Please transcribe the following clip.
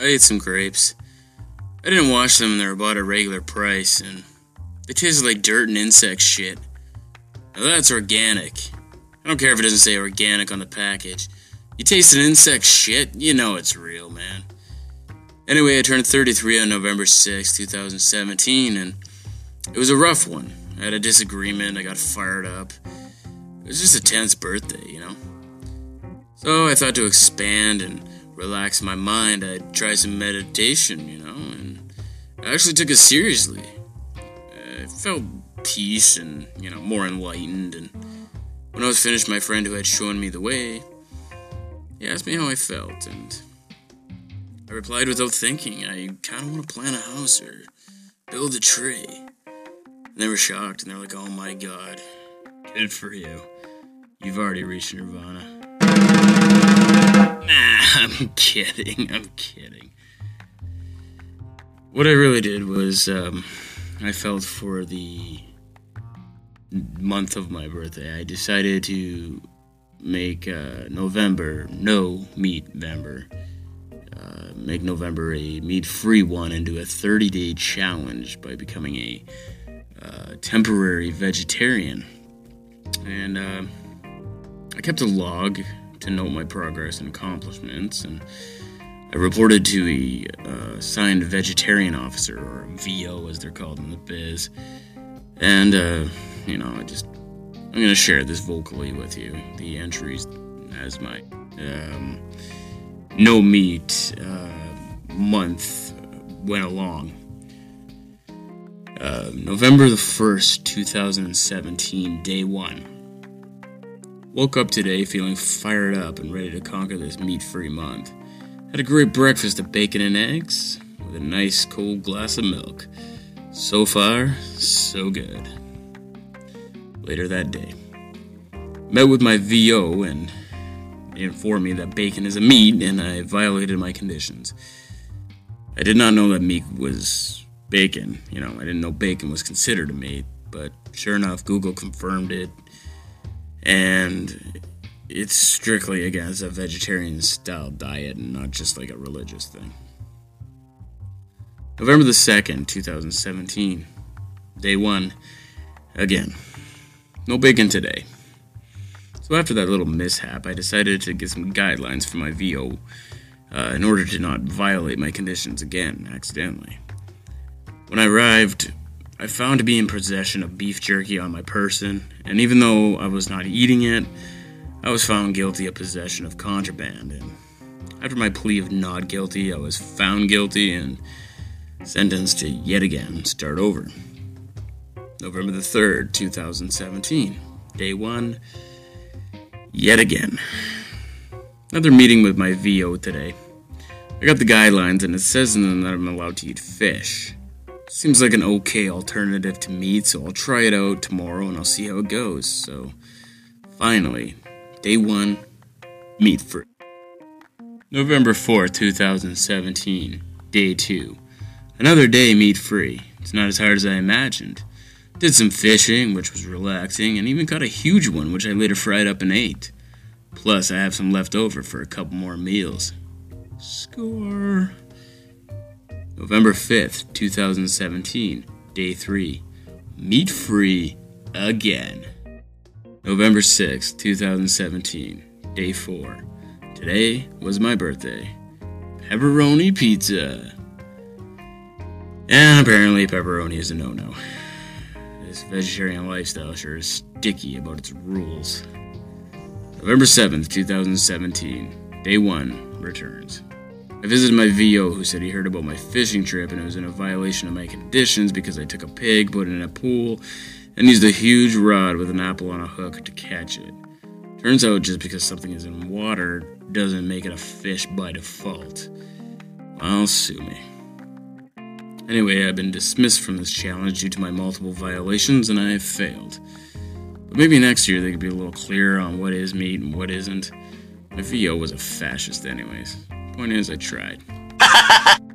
I ate some grapes. I didn't wash them and they were about a regular price, and they tasted like dirt and insect shit. Now that's organic. I don't care if it doesn't say organic on the package. You taste an insect shit, you know it's real, man. Anyway, I turned 33 on November 6, 2017, and it was a rough one. I had a disagreement, I got fired up. It was just a tense birthday, you know? So I thought to expand and relax my mind, I'd try some meditation, you know, and I actually took it seriously. I felt peace and, you know, more enlightened, and when I was finished, my friend who had shown me the way, he asked me how I felt, and I replied without thinking, I kind of want to plant a house or build a tree. And they were shocked, and they're like, oh my god, good for you. You've already reached nirvana. I'm kidding. I'm kidding. What I really did was, um, I felt for the month of my birthday. I decided to make uh, November no meat November. Uh, make November a meat free one and do a 30 day challenge by becoming a uh, temporary vegetarian. And uh, I kept a log to note my progress and accomplishments, and I reported to a uh, vegetarian officer, or VO as they're called in the biz. And, uh, you know, I just, I'm to share this vocally with you. The entries as my um, no meat uh, month went along. Uh, November the 1st, 2017, day one. Woke up today feeling fired up and ready to conquer this meat free month. Had a great breakfast of bacon and eggs with a nice cold glass of milk. So far, so good. Later that day, met with my VO and they informed me that bacon is a meat and I violated my conditions. I did not know that meat was bacon. You know, I didn't know bacon was considered a meat, but sure enough, Google confirmed it. And it's strictly against a vegetarian style diet and not just like a religious thing. November the 2nd, 2017. Day one. Again. No bacon today. So after that little mishap, I decided to get some guidelines for my VO uh, in order to not violate my conditions again accidentally. When I arrived, I found to be in possession of beef jerky on my person, and even though I was not eating it, I was found guilty of possession of contraband. And after my plea of not guilty, I was found guilty and sentenced to yet again start over. November the 3rd, 2017. Day one, yet again. Another meeting with my VO today. I got the guidelines and it says in them that I'm allowed to eat fish. Seems like an okay alternative to meat, so I'll try it out tomorrow and I'll see how it goes. So, finally, day one, meat free. November 4th, 2017, day two. Another day meat free. It's not as hard as I imagined. Did some fishing, which was relaxing, and even caught a huge one, which I later fried up and ate. Plus, I have some left over for a couple more meals. Score. November 5th, 2017, day 3. Meat free again. November 6th, 2017, day 4. Today was my birthday. Pepperoni pizza. And apparently, pepperoni is a no no. This vegetarian lifestyle sure is sticky about its rules. November 7th, 2017, day 1 returns. I visited my VO who said he heard about my fishing trip and it was in a violation of my conditions because I took a pig, put it in a pool, and used a huge rod with an apple on a hook to catch it. Turns out just because something is in water doesn't make it a fish by default. Well, sue me. Anyway, I've been dismissed from this challenge due to my multiple violations and I have failed. But maybe next year they could be a little clearer on what is meat and what isn't. My VO was a fascist, anyways. Point is, I tried.